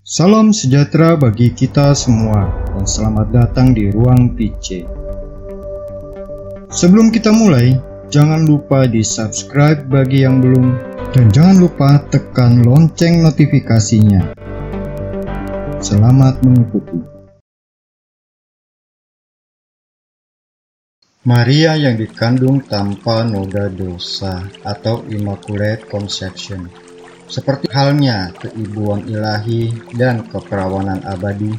Salam sejahtera bagi kita semua dan selamat datang di Ruang PC. Sebelum kita mulai, jangan lupa di subscribe bagi yang belum dan jangan lupa tekan lonceng notifikasinya. Selamat mengikuti. Maria yang dikandung tanpa noda dosa atau Immaculate Conception seperti halnya keibuan ilahi dan keperawanan abadi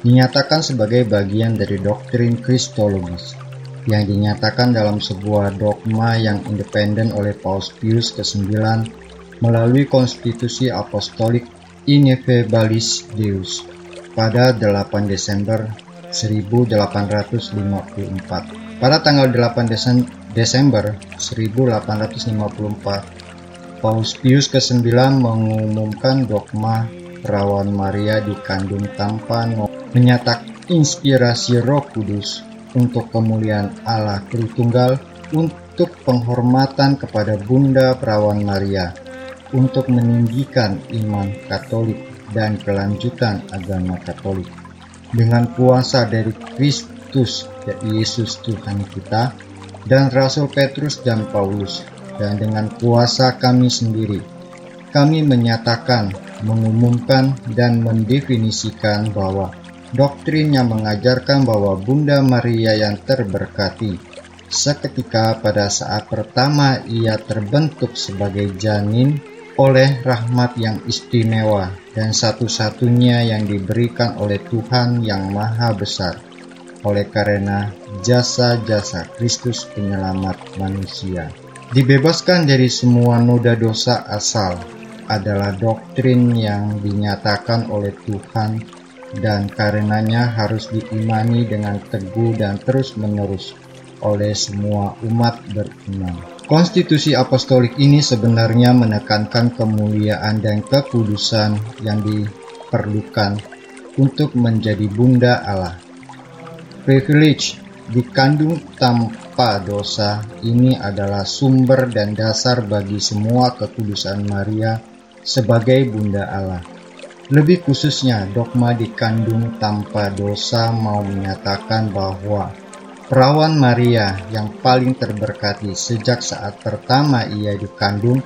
dinyatakan sebagai bagian dari doktrin kristologis yang dinyatakan dalam sebuah dogma yang independen oleh Paus Pius ke-9 melalui konstitusi apostolik Ineffabilis Deus pada 8 Desember 1854. Pada tanggal 8 Desember 1854, Paus Pius ke-9 mengumumkan dogma perawan Maria dikandung tanpa menyatak inspirasi roh kudus untuk kemuliaan Allah Tritunggal untuk penghormatan kepada Bunda Perawan Maria untuk meninggikan iman Katolik dan kelanjutan agama Katolik. Dengan kuasa dari Kristus Yesus Tuhan kita, dan Rasul Petrus dan Paulus, dan dengan kuasa kami sendiri, kami menyatakan, mengumumkan, dan mendefinisikan bahwa doktrin yang mengajarkan bahwa Bunda Maria yang terberkati seketika pada saat pertama ia terbentuk sebagai janin oleh rahmat yang istimewa dan satu-satunya yang diberikan oleh Tuhan yang Maha Besar oleh karena jasa-jasa Kristus penyelamat manusia. Dibebaskan dari semua noda dosa asal adalah doktrin yang dinyatakan oleh Tuhan dan karenanya harus diimani dengan teguh dan terus-menerus oleh semua umat beriman. Konstitusi apostolik ini sebenarnya menekankan kemuliaan dan kekudusan yang diperlukan untuk menjadi bunda Allah Privilege dikandung dosa ini adalah sumber dan dasar bagi semua kekudusan Maria sebagai Bunda Allah. Lebih khususnya, dogma dikandung tanpa dosa mau menyatakan bahwa perawan Maria yang paling terberkati sejak saat pertama ia dikandung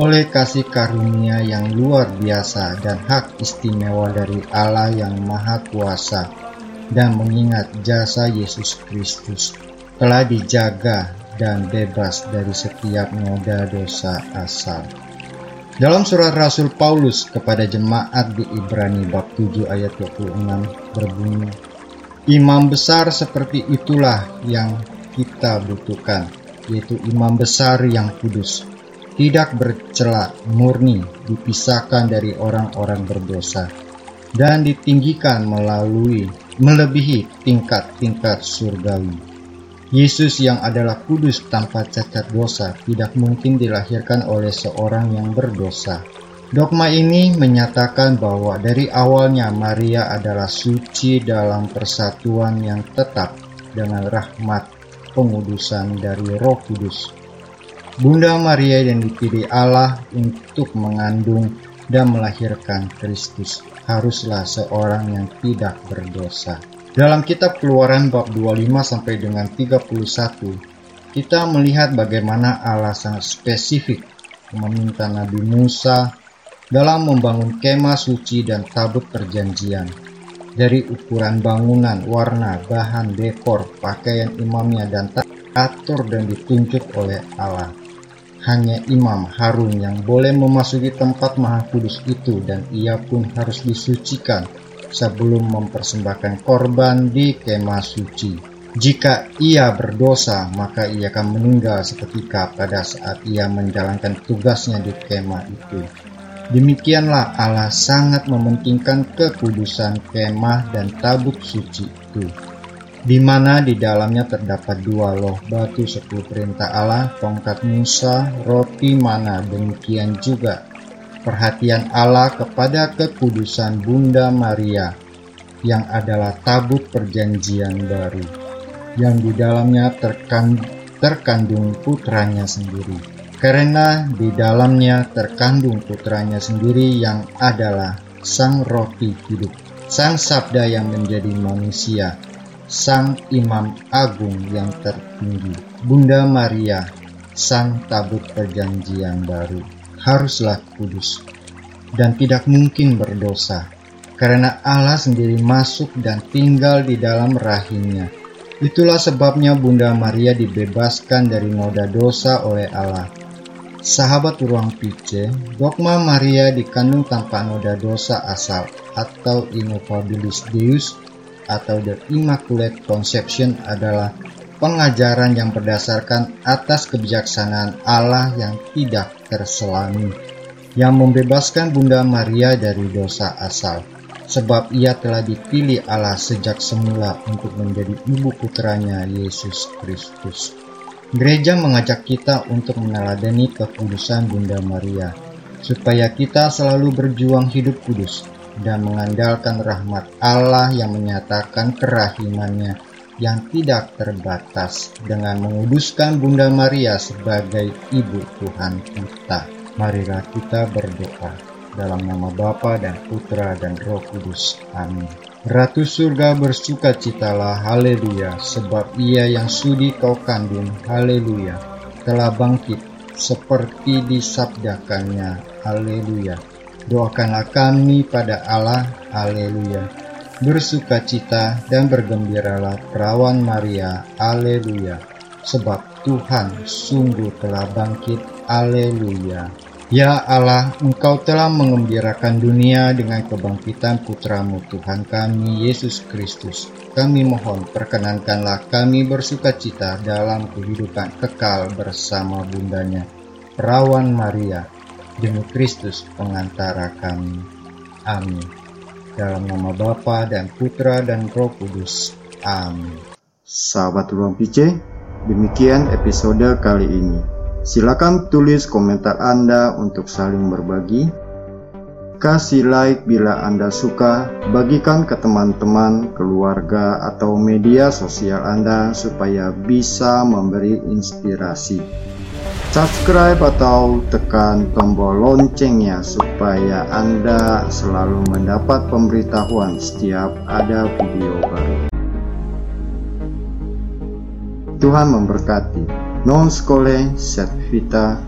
oleh kasih karunia yang luar biasa dan hak istimewa dari Allah yang Maha Kuasa dan mengingat jasa Yesus Kristus telah dijaga dan bebas dari setiap noda dosa asal. Dalam surat Rasul Paulus kepada jemaat di Ibrani bab 7 ayat 26 berbunyi, Imam besar seperti itulah yang kita butuhkan, yaitu imam besar yang kudus, tidak bercela, murni, dipisahkan dari orang-orang berdosa, dan ditinggikan melalui melebihi tingkat-tingkat surgawi. Yesus yang adalah kudus tanpa cacat dosa tidak mungkin dilahirkan oleh seorang yang berdosa. Dogma ini menyatakan bahwa dari awalnya Maria adalah suci dalam persatuan yang tetap dengan rahmat pengudusan dari Roh Kudus. Bunda Maria yang dipilih Allah untuk mengandung dan melahirkan Kristus haruslah seorang yang tidak berdosa. Dalam kitab Keluaran bab 25 sampai dengan 31, kita melihat bagaimana Allah sangat spesifik meminta Nabi Musa dalam membangun kemah suci dan tabut perjanjian. Dari ukuran bangunan, warna, bahan, dekor, pakaian imamnya dan atur dan ditunjuk oleh Allah hanya Imam Harun yang boleh memasuki tempat maha kudus itu dan ia pun harus disucikan sebelum mempersembahkan korban di kemah suci. Jika ia berdosa, maka ia akan meninggal seketika pada saat ia menjalankan tugasnya di kemah itu. Demikianlah Allah sangat mementingkan kekudusan kemah dan tabut suci itu di mana di dalamnya terdapat dua loh batu sepuluh perintah Allah, tongkat Musa, roti mana, demikian juga perhatian Allah kepada kekudusan Bunda Maria yang adalah tabut perjanjian baru, yang di dalamnya terkandung putranya sendiri. Karena di dalamnya terkandung putranya sendiri yang adalah sang roti hidup, sang sabda yang menjadi manusia, sang imam agung yang tertinggi, Bunda Maria, sang tabut perjanjian baru, haruslah kudus dan tidak mungkin berdosa, karena Allah sendiri masuk dan tinggal di dalam rahimnya. Itulah sebabnya Bunda Maria dibebaskan dari noda dosa oleh Allah Sahabat ruang PC, dogma Maria dikandung tanpa noda dosa asal atau innovabilis Deus atau the Immaculate Conception adalah pengajaran yang berdasarkan atas kebijaksanaan Allah yang tidak terselami, yang membebaskan Bunda Maria dari dosa asal, sebab ia telah dipilih Allah sejak semula untuk menjadi ibu putranya Yesus Kristus. Gereja mengajak kita untuk meneladani kekudusan Bunda Maria, supaya kita selalu berjuang hidup kudus dan mengandalkan rahmat Allah yang menyatakan kerahimannya yang tidak terbatas dengan menguduskan Bunda Maria sebagai Ibu Tuhan kita. Marilah kita berdoa dalam nama Bapa dan Putra dan Roh Kudus. Amin. Ratu surga bersuka citalah, haleluya, sebab ia yang sudi kau kandung, haleluya, telah bangkit seperti disabdakannya, haleluya. Doakanlah kami pada Allah, haleluya. Bersuka cita dan bergembiralah perawan Maria, haleluya. Sebab Tuhan sungguh telah bangkit, haleluya. Ya Allah, Engkau telah mengembirakan dunia dengan kebangkitan putramu Tuhan kami, Yesus Kristus. Kami mohon, perkenankanlah kami bersuka cita dalam kehidupan kekal bersama bundanya, perawan Maria, demi Kristus pengantara kami. Amin. Dalam nama Bapa dan Putra dan Roh Kudus. Amin. Sahabat Ruang PC, demikian episode kali ini. Silakan tulis komentar Anda untuk saling berbagi. Kasih like bila Anda suka, bagikan ke teman-teman, keluarga, atau media sosial Anda supaya bisa memberi inspirasi. Subscribe atau tekan tombol loncengnya supaya Anda selalu mendapat pemberitahuan setiap ada video baru. Tuhan memberkati non scole sed vita.